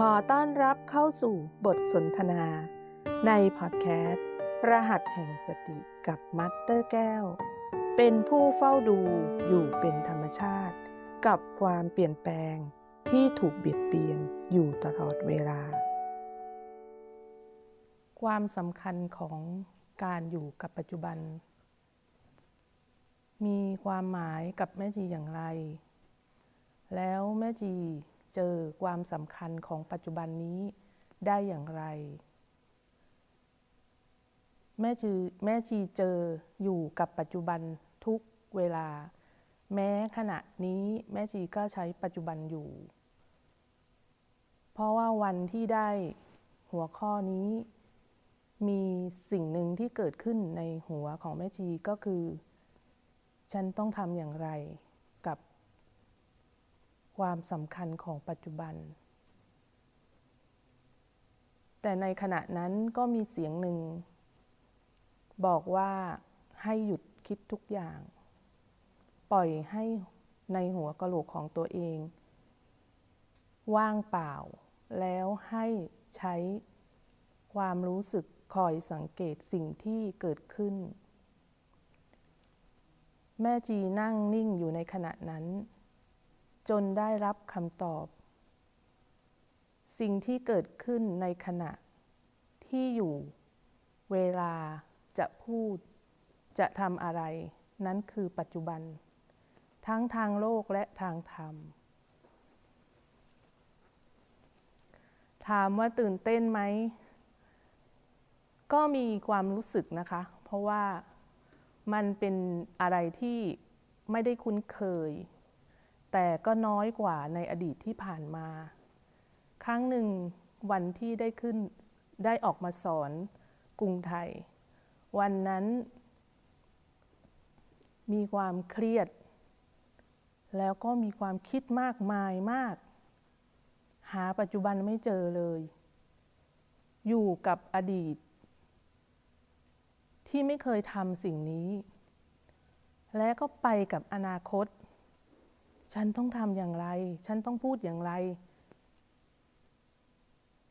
ขอต้อนรับเข้าสู่บทสนทนา ในพอดแคสต์ รหัสแห่งสติกับมัตเตอร์แก้ว เป็นผู้เฝ้าดูอยู่เป็นธรรมชาติ กับความเปลี่ยนแปลงที่ถูกเบียดเบียนอยู่ตลอดเวลา ความสำคัญของการอยู่กับปัจจุบัน มีความหมายกับแม่จีอย่างไร แล้วแม่จี เจอความสำคัญของปัจจุบันนี้ได้อย่างไร แม่จีแม่จีเจออยู่กับปัจจุบันทุกเวลา แม้ขณะนี้แม่จีก็ใช้ปัจจุบันอยู่ เพราะว่าวันที่ได้หัวข้อนี้ มีสิ่งหนึ่งที่เกิดขึ้นในหัวของแม่ชีก็คือ ฉันต้องทำอย่างไร ความสำคัญของปัจจุบัน แต่ในขณะนั้นก็มีเสียงหนึ่ง บอกว่าให้หยุดคิดทุกอย่าง ปล่อยให้ในหัวกะโหลกของตัวเอง ว่างเปล่า แล้วให้ใช้ความรู้สึกคอยสังเกตสิ่งที่เกิดขึ้น แม่จีนั่งนิ่งอยู่ในขณะนั้น จนได้รับคำตอบ สิ่งที่เกิดขึ้นในขณะ ที่อยู่ เวลาจะพูด จะทำอะไร นั้นคือปัจจุบัน ทั้งทางโลกและทางธรรม ถามว่าตื่นเต้นไหม ก็มีความรู้สึกนะคะ เพราะว่ามันเป็นอะไรที่ไม่ได้คุ้นเคย แต่ก็น้อยกว่าในอดีตที่ผ่านมา ครั้งหนึ่งวันที่ได้ขึ้นได้ออกมาสอนกรุงไทย วันนั้น มีความเครียด แล้วก็มีความคิดมากมายมาก หาปัจจุบันไม่เจอเลย อยู่กับอดีต ที่ไม่เคยทำสิ่งนี้ และก็ไปกับอนาคต ฉันต้องทำอย่างไร ฉันต้องพูดอย่างไร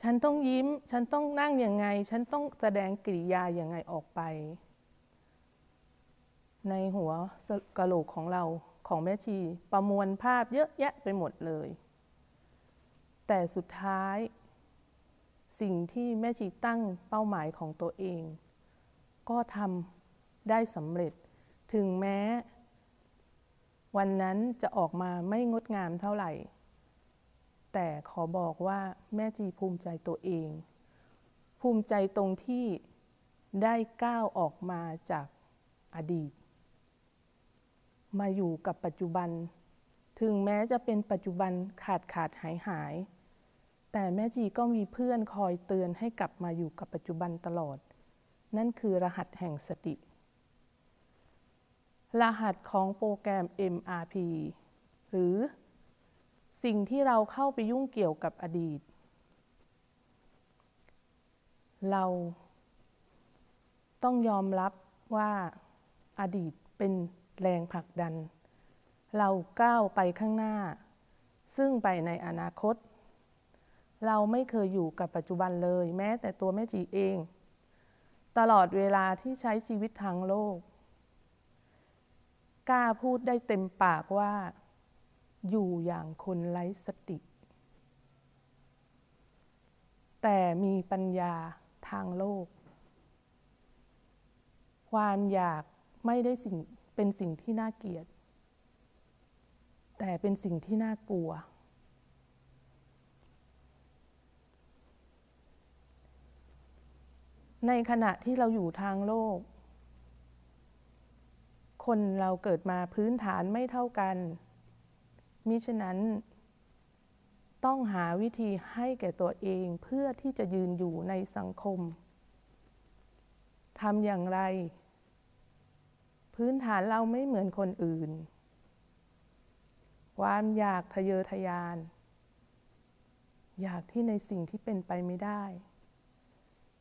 ฉันต้องยิ้ม ฉันต้องนั่งอย่างไง ฉันต้องแสดงกิริยาอย่างไงออกไป ในหัวกะโหลกของเราของแม่ชีประมวลภาพเยอะแยะไปหมดเลย แต่สุดท้าย สิ่งที่แม่ชีตั้งเป้าหมายของตัวเอง ก็ทำได้สำเร็จถึงแม้ วันนั้นจะออกมาไม่งดงามเท่าไหร่ แต่ขอบอกว่าแม่จีภูมิใจตัวเอง ภูมิใจตรงที่ได้ก้าวออกมาจากอดีต มาอยู่กับปัจจุบัน ถึงแม้จะเป็นปัจจุบันขาดขาดหายหาย แต่แม่จีก็มีเพื่อนคอยเตือนให้กลับมาอยู่กับปัจจุบันตลอด นั่นคือรหัสแห่งสติ รหัสของโปรแกรม MRP หรือสิ่งที่เราเข้าไปยุ่งเกี่ยวกับอดีต เราต้องยอมรับว่าอดีตเป็นแรงผลักดัน เราก้าวไปข้างหน้า ซึ่งไปในอนาคต เราไม่เคยอยู่กับปัจจุบันเลย แม้แต่ตัวแม่จีเอง ตลอดเวลาที่ใช้ชีวิตทางโลก กล้าพูดได้เต็มปากว่า อยู่อย่างคนไร้สติ แต่มีปัญญาทางโลก ความอยากไม่ได้สิ่งเป็นสิ่งที่น่าเกลียด แต่เป็นสิ่งที่น่ากลัว ในขณะที่เราอยู่ทางโลก คนเราเกิดมาพื้นฐานไม่เท่ากัน มิฉะนั้น ต้องหาวิธีให้แก่ตัวเองเพื่อที่จะยืนอยู่ในสังคมทำอย่างไร พื้นฐานเราไม่เหมือนคนอื่น ความอยากทะเยอทะยาน อยากที่ในสิ่งที่เป็นไปไม่ได้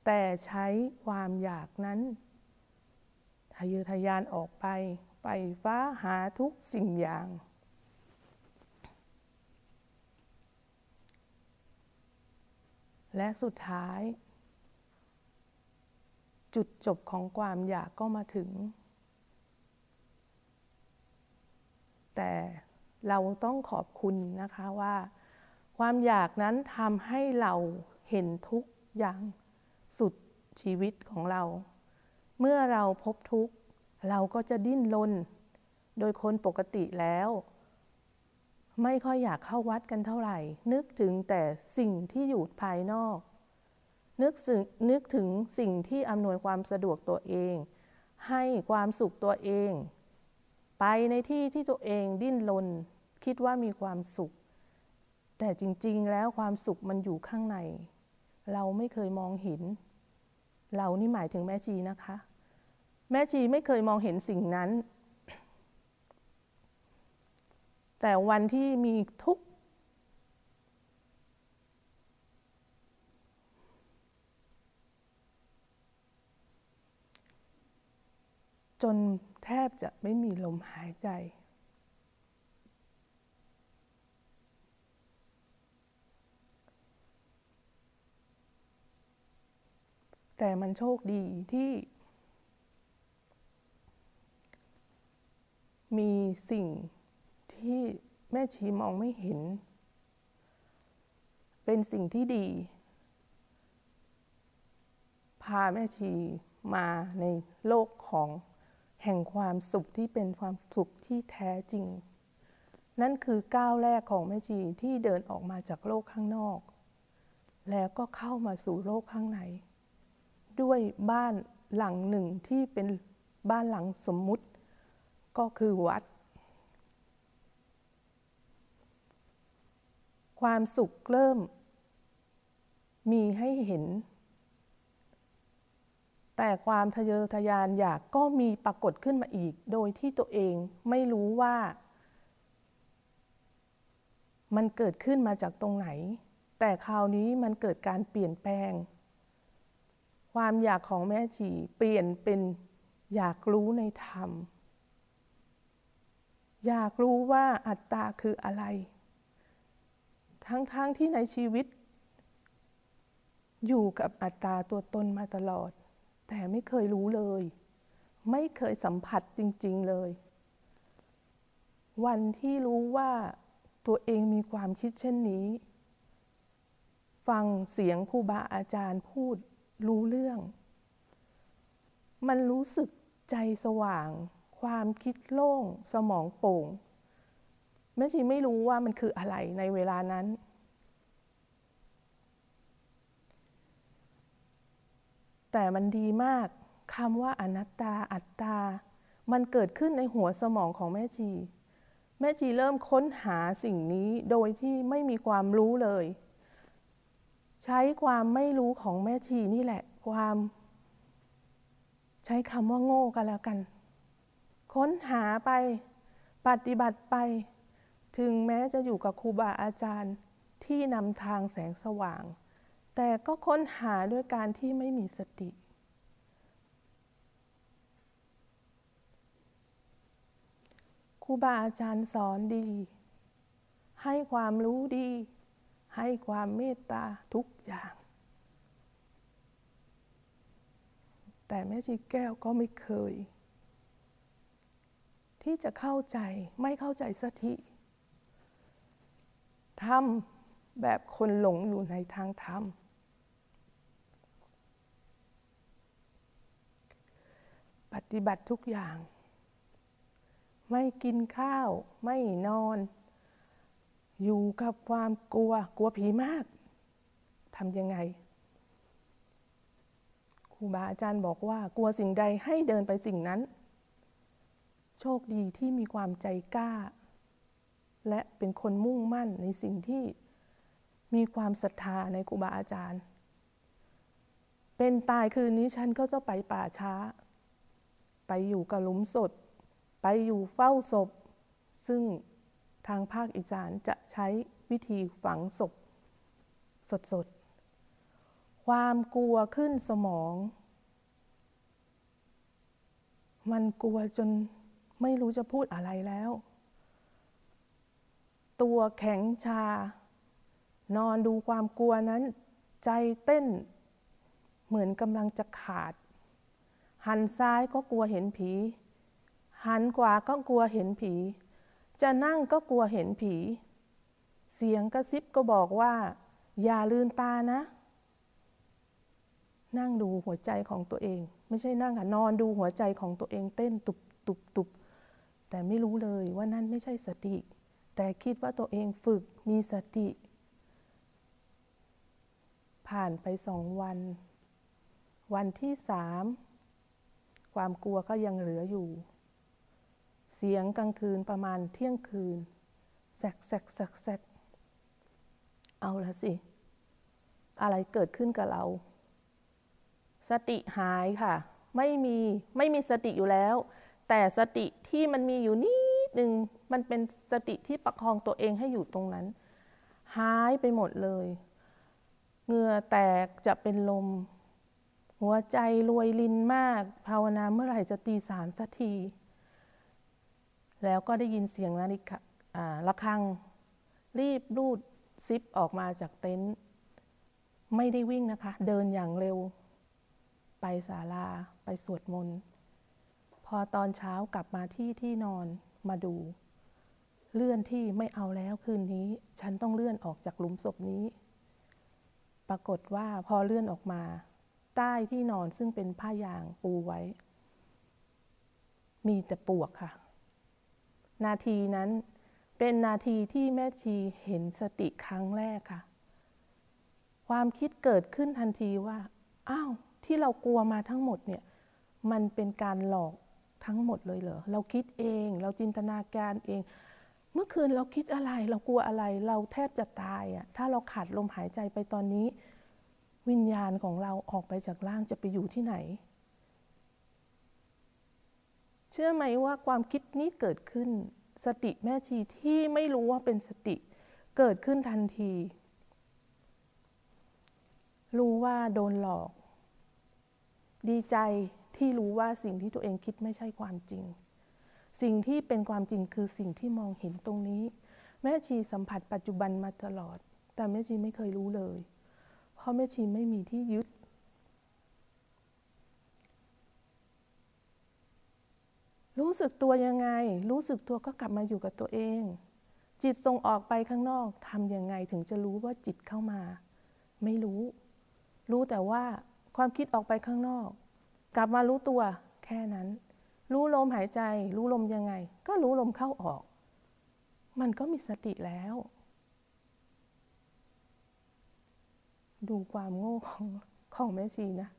แต่ใช้ความอยากนั้นะเยอทะยานออกไป ไปฟ้าหาทุกสิ่งอย่าง และสุดท้าย จุดจบของความอยากก็มาถึง แต่เราต้องขอบคุณนะคะว่า ความอยากนั้นทำให้เราเห็นทุกอย่างสุดชีวิตของเรา เมื่อเราพบทุกข์ เราก็จะดิ้นรนโดยคนปกติแล้ว ไม่ค่อยอยากเข้าวัดกันเท่าไหร่ นึกถึงแต่สิ่งที่อยู่ภายนอก นึกนึกถึงสิ่งที่อำนวยความสะดวกตัวเอง ให้ความสุขตัวเอง ไปในที่ที่ตัวเองดิ้นรนคิดว่ามีความสุข แต่จริงๆแล้วความสุขมันอยู่ข้างใน เราไม่เคยมองเห็น เรานี่หมายถึงแม่ชีนะคะ แม่ชีไม่เคยมองเห็นสิ่งนั้น แต่วันที่มีทุกข์จนแทบจะไม่มีลมหายใจ แต่มันโชคดีที่ มีสิ่งที่แม่ชีมองไม่เห็น เป็นสิ่งที่ดี พาแม่ชีมาในโลกของแห่งความสุขที่เป็นความสุขที่แท้จริง นั่นคือก้าวแรกของแม่ชีที่เดินออกมาจากโลกข้างนอก แล้วก็เข้ามาสู่โลกข้างใน ด้วยบ้านหลังหนึ่งที่เป็นบ้านหลังสมมุติก็คือวัด ความสุขเริ่ม มีให้เห็น แต่ความทะเยอทะยานอยากก็มีปรากฏขึ้นมาอีก โดยที่ตัวเองไม่รู้ว่า มันเกิดขึ้นมาจากตรงไหน แต่คราวนี้มันเกิดการเปลี่ยนแปลง ความอยากของแม่ชีเปลี่ยนเป็นอยากรู้ในธรรม อยากรู้ว่าอัตตาคืออะไร ทั้งๆทที่ในชีวิต อยู่กับอัตตาตัวตนมาตลอด แต่ไม่เคยรู้เลย ไม่เคยสัมผัสจริง ๆเลย วันที่รู้ว่าตัวเองมีความคิดเช่นนี้ ฟังเสียงครูบาอาจารย์พูด รู้เรื่อง มันรู้สึกใจสว่าง ความคิดโล่ง สมองโป่ง แม่ชีไม่รู้ว่ามันคืออะไรในเวลานั้น แต่มันดีมากคำว่าอนัตตาอัตตา มันเกิดขึ้นในหัวสมองของแม่ชี แม่ชีเริ่มค้นหาสิ่งนี้โดยที่ไม่มีความรู้เลย ใช้ความไม่รู้ของแม่ชีนี่แหละ ความ ใช้คำว่าโง่กันแล้วกัน ค้นหาไปปฏิบัติไป ถึงแม้จะอยู่กับครูบาอาจารย์ที่นำทางแสงสว่าง แต่ก็ค้นหาด้วยการที่ไม่มีสติ ครูบาอาจารย์สอนดี ให้ความรู้ดี ให้ความเมตตาทุกอย่าง แต่แม่ชีแก้วก็ไม่เคย ที่จะเข้าใจไม่เข้าใจสักทีทำแบบคนหลงอยู่ในทางธรรม ปฏิบัติทุกอย่าง ไม่กินข้าว ไม่นอน อยู่กับความกลัวกลัวผีมากทำยังไงครูบาอาจารย์บอกว่ากลัวสิ่งใดให้เดินไปสิ่งนั้น โชคดีที่มีความใจกล้า และเป็นคนมุ่งมั่นในสิ่งที่มีความศรัทธาในครูบาอาจารย์ เป็นตายคืนนี้ฉันก็จะไปป่าช้า ไปอยู่กับหลุมศพไปอยู่เฝ้าศพ ซึ่ง ทางภาคอีสานจะใช้วิธีฝังศพสดๆ ความกลัวขึ้นสมอง มันกลัวจนไม่รู้จะพูดอะไรแล้ว ตัวแข็งชา นอนดูความกลัวนั้น ใจเต้น เหมือนกำลังจะขาด หันซ้ายก็กลัวเห็นผี หันขวาก็กลัวเห็นผี จะนั่งก็กลัวเห็นผี เสียงกระซิบก็บอกว่า อย่าลืนตานะ นั่งดูหัวใจของตัวเอง ไม่ใช่นั่งค่ะนอนดูหัวใจของตัวเองเต้นตุบตุบตุบแต่ไม่รู้เลยว่านั่นไม่ใช่สติ แต่คิดว่าตัวเองฝึกมีสติ ผ่านไปสองวัน วันที่สามความกลัวก็ยังเหลืออยู่ สียงกลางคืนประมาณเที่ยงคืนแซกแซกแซกแซกเอาละสิ อะไรเกิดขึ้นกับเรา สติหายค่ะ ไม่มีไม่มีสติอยู่แล้ว แต่สติที่มันมีอยู่นิดนึงมันเป็นสติที่ประคองตัวเองให้อยู่ตรงนั้น หายไปหมดเลยเหงื่อแตกจะเป็นลม หัวใจรวยลินมาก ภาวนาเมื่อไหร่จะตีสามสักที แล้วก็ได้ยินเสียงนาฬิการะฆัง รีบรูดซิปออกมาจากเต็นท์ไม่ได้วิ่งนะคะ เดินอย่างเร็ว ไปศาลาไปสวดมนต์พอตอนเช้ากลับมาที่ที่นอนมาดู เลื่อนที่ไม่เอาแล้วคืนนี้ ฉันต้องเลื่อนออกจากหลุมศพนี้ ปรากฏว่าพอเลื่อนออกมา ใต้ที่นอนซึ่งเป็นผ้ายางปูไว้ มีแต่ปวกค่ะ นาทีนั้นเป็นนาทีที่แม่ชีเห็นสติครั้งแรกค่ะ ความคิดเกิดขึ้นทันทีว่า อ้าว ที่เรากลัวมาทั้งหมดเนี่ย มันเป็นการหลอกทั้งหมดเลยเหรอ เราคิดเอง เราจินตนาการเอง เมื่อคืนเราคิดอะไร เรากลัวอะไร เราแทบจะตายอะ่ะ ถ้าเราขาดลมหายใจไปตอนนี้ วิญญาณของเราออกไปจากร่างจะไปอยู่ที่ไหน เชื่อไหมว่าความคิดนี้เกิดขึ้น สติแม่ชีที่ไม่รู้ว่าเป็นสติเกิดขึ้นทันที รู้ว่าโดนหลอก ดีใจที่รู้ว่าสิ่งที่ตัวเองคิดไม่ใช่ความจริง สิ่งที่เป็นความจริงคือสิ่งที่มองเห็นตรงนี้ แม่ชีสัมผัสปัจจุบันมาตลอด แต่แม่ชีไม่เคยรู้เลย เพราะแม่ชีไม่มีที่ยึด รู้สึกตัวยังไง รู้สึกตัวก็กลับมาอยู่กับตัวเอง จิตส่งออกไปข้างนอกทำยังไงถึงจะรู้ว่าจิตเข้ามา ไม่รู้ รู้แต่ว่าความคิดออกไปข้างนอก กลับมารู้ตัวแค่นั้น รู้ลมหายใจ รู้ลมยังไง ก็รู้ลมเข้าออก มันก็มีสติแล้ว ดูความโง่ของของแม่ชีนะ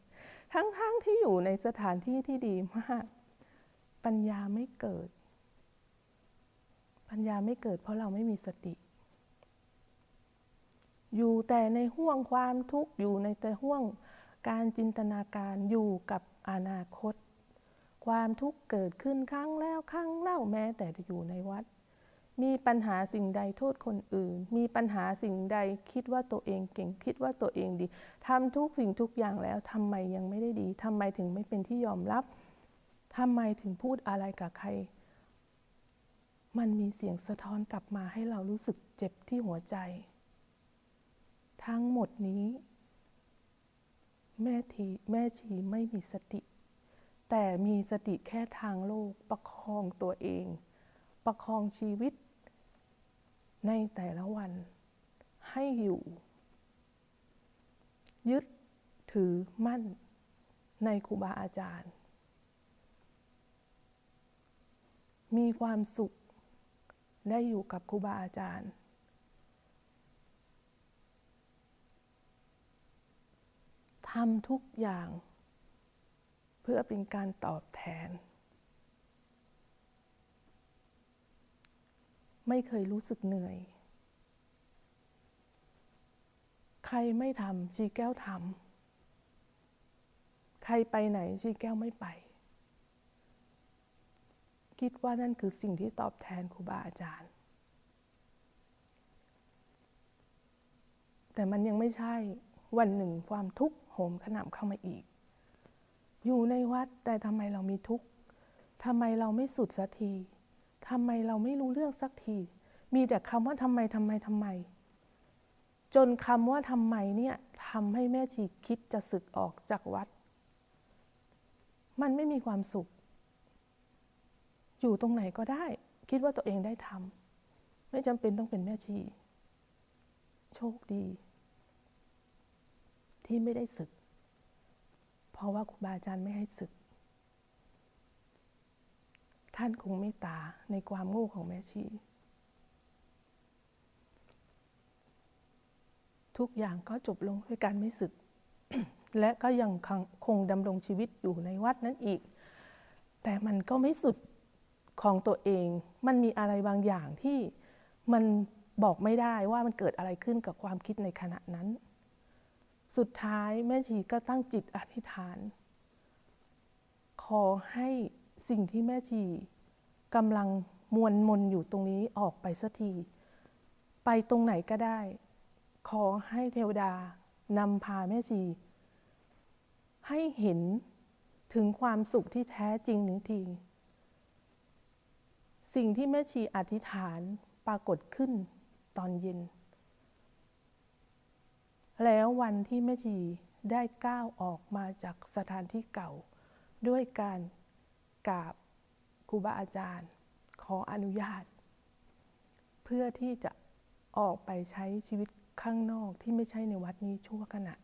ทั้งๆทที่อยู่ในสถานที่ที่ดีมาก ปัญญาไม่เกิด ปัญญาไม่เกิด เพราะเราไม่มีสติ อยู่แต่ในห่วงความทุกข์อยู่ในแต่ห่วงการจินตนาการอยู่กับอนาคต ความทุกข์เกิดขึ้นครั้งแล้วครั้งเล่าแม้แต่จะอยู่ในวัด มีปัญหาสิ่งใดโทษคนอื่น มีปัญหาสิ่งใดคิดว่าตัวเองเก่งคิดว่าตัวเองดีทำทุกสิ่งทุกอย่างแล้วทำไมยังไม่ได้ดีทำไมถึงไม่เป็นที่ยอมรับ ทำไมถึงพูดอะไรกับใคร มันมีเสียงสะท้อนกลับมาให้เรารู้สึกเจ็บที่หัวใจ ทั้งหมดนี้ แม่ทีแม่ชีไม่มีสติ แต่มีสติแค่ทางโลกประคองตัวเอง ประคองชีวิต ในแต่ละวันให้อยู่ ยึดถือมั่นในครูบาอาจารย์ มีความสุขได้อยู่กับครูบาอาจารย์ ทำทุกอย่าง เพื่อเป็นการตอบแทน ไม่เคยรู้สึกเหนื่อย ใครไม่ทำชีแก้วทำใครไปไหนชีแก้วไม่ไป คิดว่านั่นคือสิ่งที่ตอบแทนครูบาอาจารย์ แต่มันยังไม่ใช่วันหนึ่งความทุกข์โหมขนำเข้ามาอีก อยู่ในวัดแต่ทำไมเรามีทุกข์ทำไมเราไม่สุดสักทีทำไมเราไม่รู้เรื่องสักที มีแต่คำว่าทำไมทำไมทำไมจจนคำว่าทำไมเนี่ยทำให้แม่ชีคิดจะสึกออกจากวัด มันไม่มีความสุข อยู่ตรงไหนก็ได้ คิดว่าตัวเองได้ทำไม่จำเป็นต้องเป็นแม่ชี โชคดี ที่ไม่ได้ศึก เพราะว่าครูบาอาจารย์ไม่ให้ศึก ท่านคงไม่ตาในความโง่ของแม่ชี ทุกอย่างก็จบลงด้วยการไม่ศึก และก็ยังคงดำรงชีวิตอยู่ในวัดนั้นอีก แต่มันก็ไม่สุด ของตัวเอง มันมีอะไรบางอย่างที่มันบอกไม่ได้ว่ามันเกิดอะไรขึ้นกับความคิดในขณะนั้น สุดท้ายแม่ชีก็ตั้งจิตอธิษฐาน ขอให้สิ่งที่แม่ชีกำลังมวลมนอยู่ตรงนี้ออกไปสักที ไปตรงไหนก็ได้ ขอให้เทวดานำพาแม่ชี ให้เห็นถึงความสุขที่แท้จริงหนึ่งที สิ่งที่แม่ชีอธิษฐานปรากฏขึ้นตอนเย็น แล้ววันที่แม่ชีได้ก้าวออกมาจากสถานที่เก่า ด้วยการกราบครูบาอาจารย์ ขออนุญาต เพื่อที่จะออกไปใช้ชีวิตข้างนอกที่ไม่ใช่ในวัดนี้ชั่วขณะ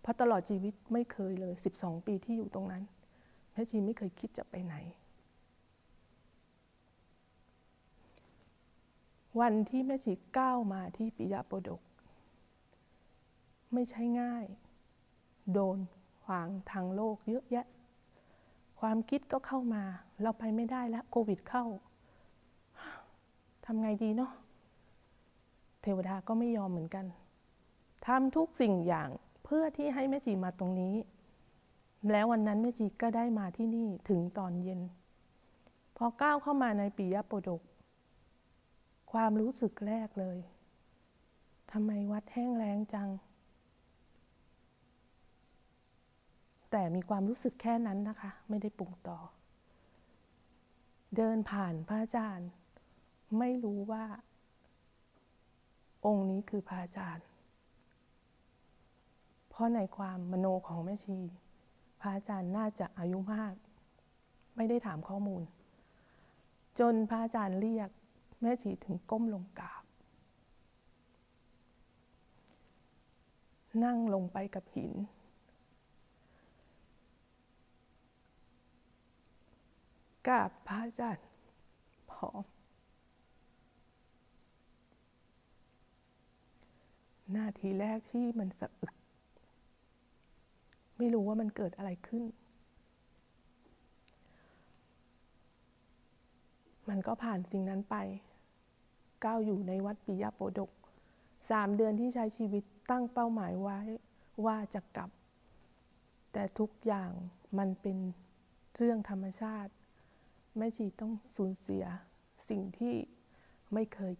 เพราะตลอดชีวิตไม่เคยเลย 12 ปีที่อยู่ตรงนั้นแม่ชีไม่เคยคิดจะไปไหน วันที่แม่ชีก้าวมาที่ปิยะโปดก ไม่ใช่ง่าย โดนขวางทางโลกเยอะแยะ ความคิดก็เข้ามา เราไปไม่ได้แล้วโควิดเข้าทำไงดีเนาะเทวดาก็ไม่ยอมเหมือนกันทำทุกสิ่งอย่างเพื่อที่ให้แม่จีมาตรงนี้ แล้ววันนั้นแม่จีก็ได้มาที่นี่ถึงตอนเย็น พอก้าวเข้ามาในปิยะโปดก ความรู้สึกแรกเลยทำไมวัดแห้งแล้งจัง แต่มีความรู้สึกแค่นั้นนะคะ ไม่ได้ปรุงต่อ เดินผ่านพระอาจารย์ ไม่รู้ว่า องค์นี้คือพระอาจารย์ เพราะในความมโนของแม่ชี พระอาจารย์น่าจะอายุมาก ไม่ได้ถามข้อมูล จนพระอาจารย์เรียก แม่ชีถึงก้มลงกราบ นั่งลงไปกับหิน กราบพระอาจารย์พร้อมนาทีแรกที่มันสะอึก ไม่รู้ว่ามันเกิดอะไรขึ้นมันก็ผ่านสิ่งนั้นไป ก้าวอยู่ในวัดปิยโปดกสามเดือนที่ใช้ชีวิตตั้งเป้าหมายไว้ว่าจะกลับ แต่ทุกอย่างมันเป็นเรื่องธรรมชาติ แม่ชีต้องสูญเสียสิ่งที่ไม่เคย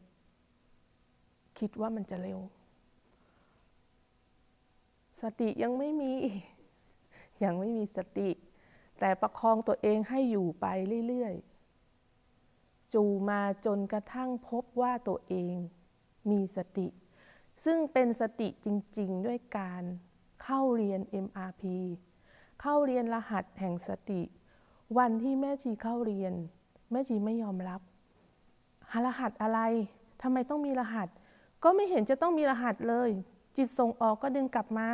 คิดว่ามันจะเร็ว สติยังไม่มี ยังไม่มีสติ แต่ประคองตัวเองให้อยู่ไปเรื่อย ๆ จูมาจนกระทั่งพบว่าตัวเองมีสติ ซึ่งเป็นสติจริง ๆ ด้วยการเข้าเรียน MRP เข้าเรียนรหัสแห่งสติ วันที่แม่ชีเข้าเรียน แม่ชีไม่ยอมรับรหัสอะไรทำไมต้องมีรหัส ก็ไม่เห็นจะต้องมีรหัสเลย จิตส่งออกก็ดึงกลับมา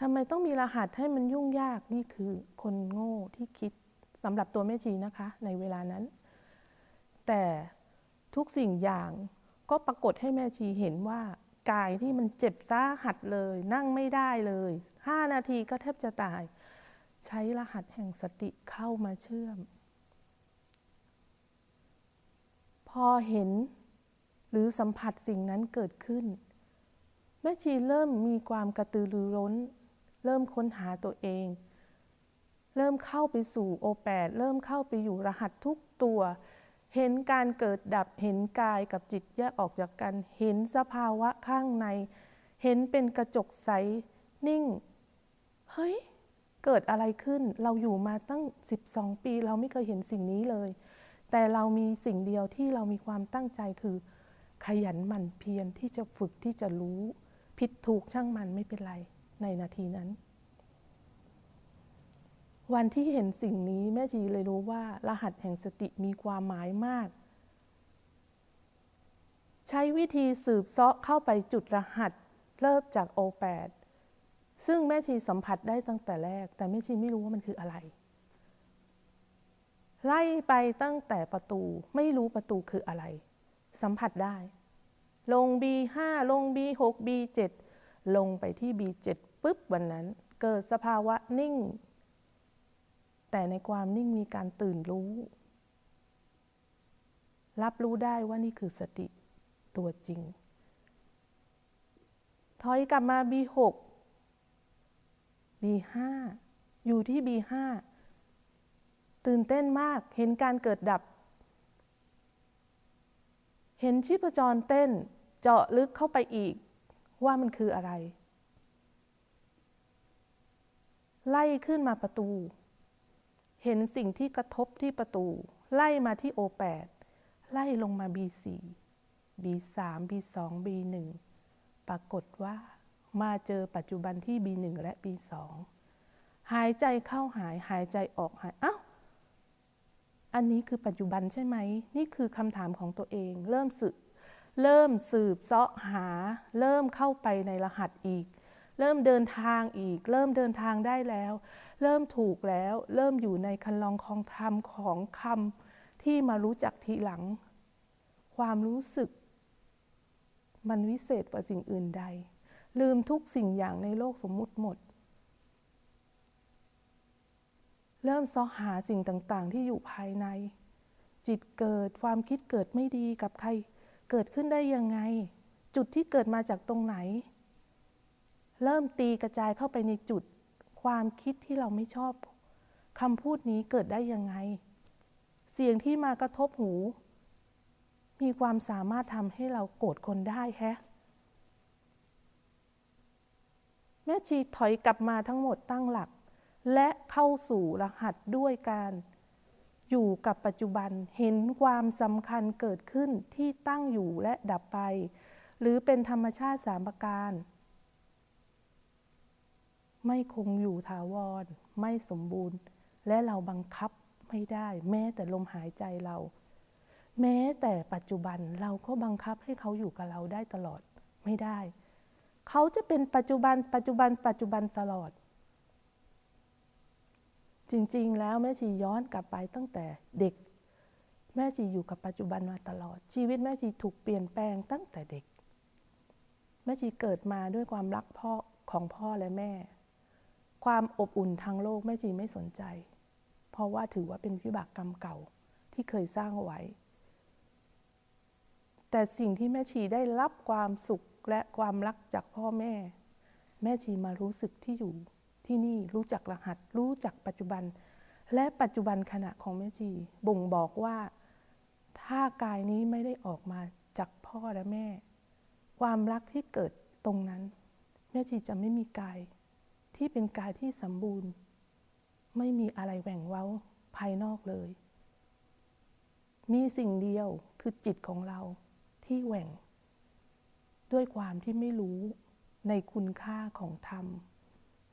ทำไมต้องมีรหัสให้มันยุ่งยากนี่คือคนโง่ที่คิดสำหรับตัวแม่ชีนะคะ ในเวลานั้น แต่ทุกสิ่งอย่างก็ปรากฏให้แม่ชีเห็นว่ากายที่มันเจ็บซาหัดเลย นั่งไม่ได้เลยห้านาทีก็แทบจะตาย ใช้รหัสแห่งสติเข้ามาเชื่อม พอเห็นหรือสัมผัสสิ่งนั้นเกิดขึ้น แม่ชีเริ่มมีความกระตือรือร้น เริ่มค้นหาตัวเอง เริ่มเข้าไปสู่โอแปดเริ่มเข้าไปอยู่รหัสทุกตัว เห็นการเกิดดับเห็นกายกับจิตแยกออกจากกัน เห็นสภาวะข้างใน เห็นเป็นกระจกใสนิ่ง เฮ้ย เกิดอะไรขึ้น เราอยู่มาตั้ง 12 ปี เราไม่เคยเห็นสิ่งนี้เลย แต่เรามีสิ่งเดียวที่เรามีความตั้งใจคือ ขยันหมั่นเพียรที่จะฝึกที่จะรู้ ผิดถูกช่างมันไม่เป็นไรในนาทีนั้น วันที่เห็นสิ่งนี้แม่ชีเลยรู้ว่า รหัสแห่งสติมีความหมายมาก ใช้วิธีสืบเซาะเข้าไปจุดรหัสเริ่มจากโอแปดซึ่งแม่ชีสัมผัสได้ตั้งแต่แรก แต่แม่ชีไม่รู้ว่ามันคืออะไร ไล่ไปตั้งแต่ประตูไม่รู้ประตูคืออะไร สัมผัสได้ ลง B5 ลง B6 B7 ลงไปที่ B7 ปุ๊บวันนั้น เกิดสภาวะนิ่ง แต่ในความนิ่งมีการตื่นรู้ รับรู้ได้ว่านี่คือสติตัวจริง ถอยกลับมา B6 B5 อยู่ที่ B5 ตื่นเต้นมากเห็นการเกิดดับ เห็นชีพจรเต้นเจาะลึกเข้าไปอีกว่ามันคืออะไร ไล่ขึ้นมาประตู เห็นสิ่งที่กระทบที่ประตู ไล่มาที่ O8 ไล่ลงมา B4 B3 B2 B1 ปรากฏว่ามาเจอปัจจุบันที่ B1 และ B2 หายใจเข้าหายหายใจออกหายอ้าวอันนี้คือปัจจุบันใช่ไหม นี่คือคำถามของตัวเอง เริ่มสืบเริ่มสืบเสาะหา เริ่มเข้าไปในรหัสอีก เริ่มเดินทางอีก เริ่มเดินทางได้แล้ว เริ่มถูกแล้ว เริ่มอยู่ในคันลองของธรรมของคำที่มารู้จักทีหลัง ความรู้สึก มันวิเศษกว่าสิ่งอื่นใด ลืมทุกสิ่งอย่างในโลกสมมุติหมด เริ่มซอหาสิ่งต่างๆ ที่อยู่ภายใน จิตเกิดความคิดเกิดไม่ดีกับใคร เกิดขึ้นได้ยังไง จุดที่เกิดมาจากตรงไหน เริ่มตีกระจายเข้าไปในจุด ความคิดที่เราไม่ชอบคำพูดนี้เกิดได้ยังไง เสียงที่มากระทบหู มีความสามารถทำให้เราโกรธคนได้แฮะแม่ชีถอยกลับมาทั้งหมดตั้งหลัก และเข้าสู่รหัสด้วยการอยู่กับปัจจุบันเห็นความสำคัญเกิดขึ้นที่ตั้งอยู่และดับไป หรือเป็นธรรมชาติสามประการ ไม่คงอยู่ถาวร ไม่สมบูรณ์ และเราบังคับไม่ได้ แม้แต่ลมหายใจเรา แม้แต่ปัจจุบันเราก็บังคับให้เขาอยู่กับเราได้ตลอดไม่ได้ เขาจะเป็นปัจจุบัน ปัจจุบัน ปัจจุบันตลอด จริงๆ แล้วแม่ชีย้อนกลับไปตั้งแต่เด็ก แม่ชีอยู่กับปัจจุบันมาตลอด ชีวิตแม่ชีถูกเปลี่ยนแปลงตั้งแต่เด็กแม่ชีเกิดมาด้วยความรักพ่อของพ่อและแม่ ความอบอุ่นทางโลกแม่ชีไม่สนใจ เพราะว่าถือว่าเป็นวิบากกรรมเก่าที่เคยสร้างไว้ แต่สิ่งที่แม่ชีได้รับความสุขและความรักจากพ่อแม่ แม่ชีมารู้สึกที่อยู่ที่นี่รู้จักรหัส รู้จักปัจจุบัน และปัจจุบันขณะของแม่ชีบ่งบอกว่า ถ้ากายนี้ไม่ได้ออกมาจากพ่อและแม่ ความรักที่เกิดตรงนั้น แม่ชีจะไม่มีกาย ที่เป็นกายที่สมบูรณ์ ไม่มีอะไรแหว่งเว้าภายนอกเลย มีสิ่งเดียวคือจิตของเราที่แหว่ง ด้วยความที่ไม่รู้ในคุณค่าของธรรม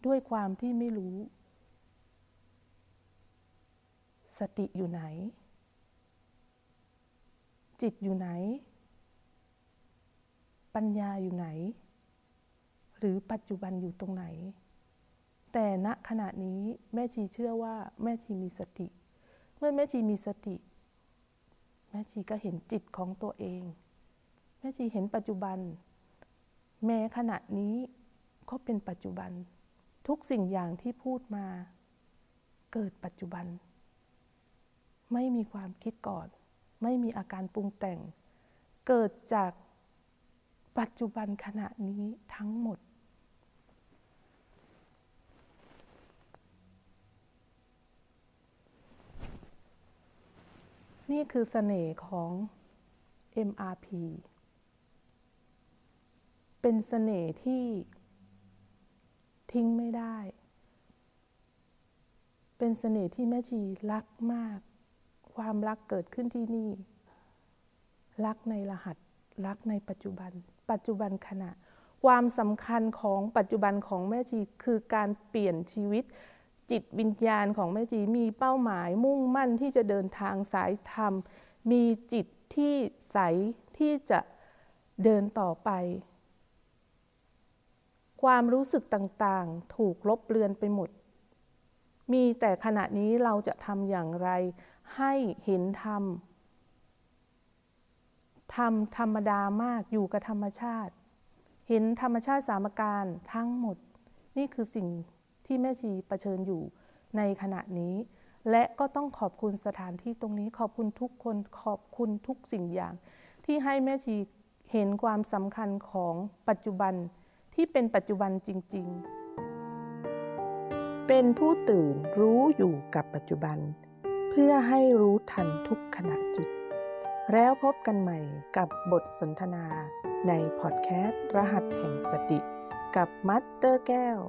ด้วยความที่ไม่รู้ สติอยู่ไหน จิตอยู่ไหน ปัญญาอยู่ไหน หรือปัจจุบันอยู่ตรงไหน แต่ณขณะนี้แม่ชีเชื่อว่าแม่ชีมีสติ เมื่อแม่ชีมีสติ แม่ชีก็เห็นจิตของตัวเอง แม่ชีเห็นปัจจุบัน แม้ขณะนี้ก็เป็นปัจจุบัน ทุกสิ่งอย่างที่พูดมา เกิดปัจจุบัน ไม่มีความคิดก่อน ไม่มีอาการปรุงแต่ง เกิดจากปัจจุบันขณะนี้ทั้งหมด นี่คือเสน่ห์ของ MRP เป็นเสน่ห์ที่ทิ้งไม่ได้ เป็นเสน่ห์ที่แม่ชีรักมาก ความรักเกิดขึ้นที่นี่ รักในรหัส รักในปัจจุบัน ปัจจุบันขณะ ความสำคัญของปัจจุบันของแม่ชีคือการเปลี่ยนชีวิต จิตวิญญาณของแม่ชีมีเป้าหมายมุ่งมั่นที่จะเดินทางสายธรรม มีจิตที่ใสที่จะเดินต่อไป ความรู้สึกต่างๆ ถูกลบเลือนไปหมด มีแต่ขณะนี้เราจะทำอย่างไร ให้เห็นธรรมทำธรรมดามากอยู่กับธรรมชาติ เห็นธรรมชาติสามการทั้งหมด นี่คือสิ่ง ที่แม่ชีประเชิญอยู่ในขณะนี้ และก็ต้องขอบคุณสถานที่ตรงนี้ขอบคุณทุกคนขอบคุณทุกสิ่งอย่าง ที่ให้แม่ชีเห็นความสำคัญของปัจจุบันที่เป็นปัจจุบันจริง ๆ เป็นผู้ตื่นรู้อยู่กับปัจจุบัน เพื่อให้รู้ทันทุกขณะจิต แล้วพบกันใหม่กับบทสนทนาในพอดแคสต์ รหัสแห่งสติ กับมัตเตอร์แก้ว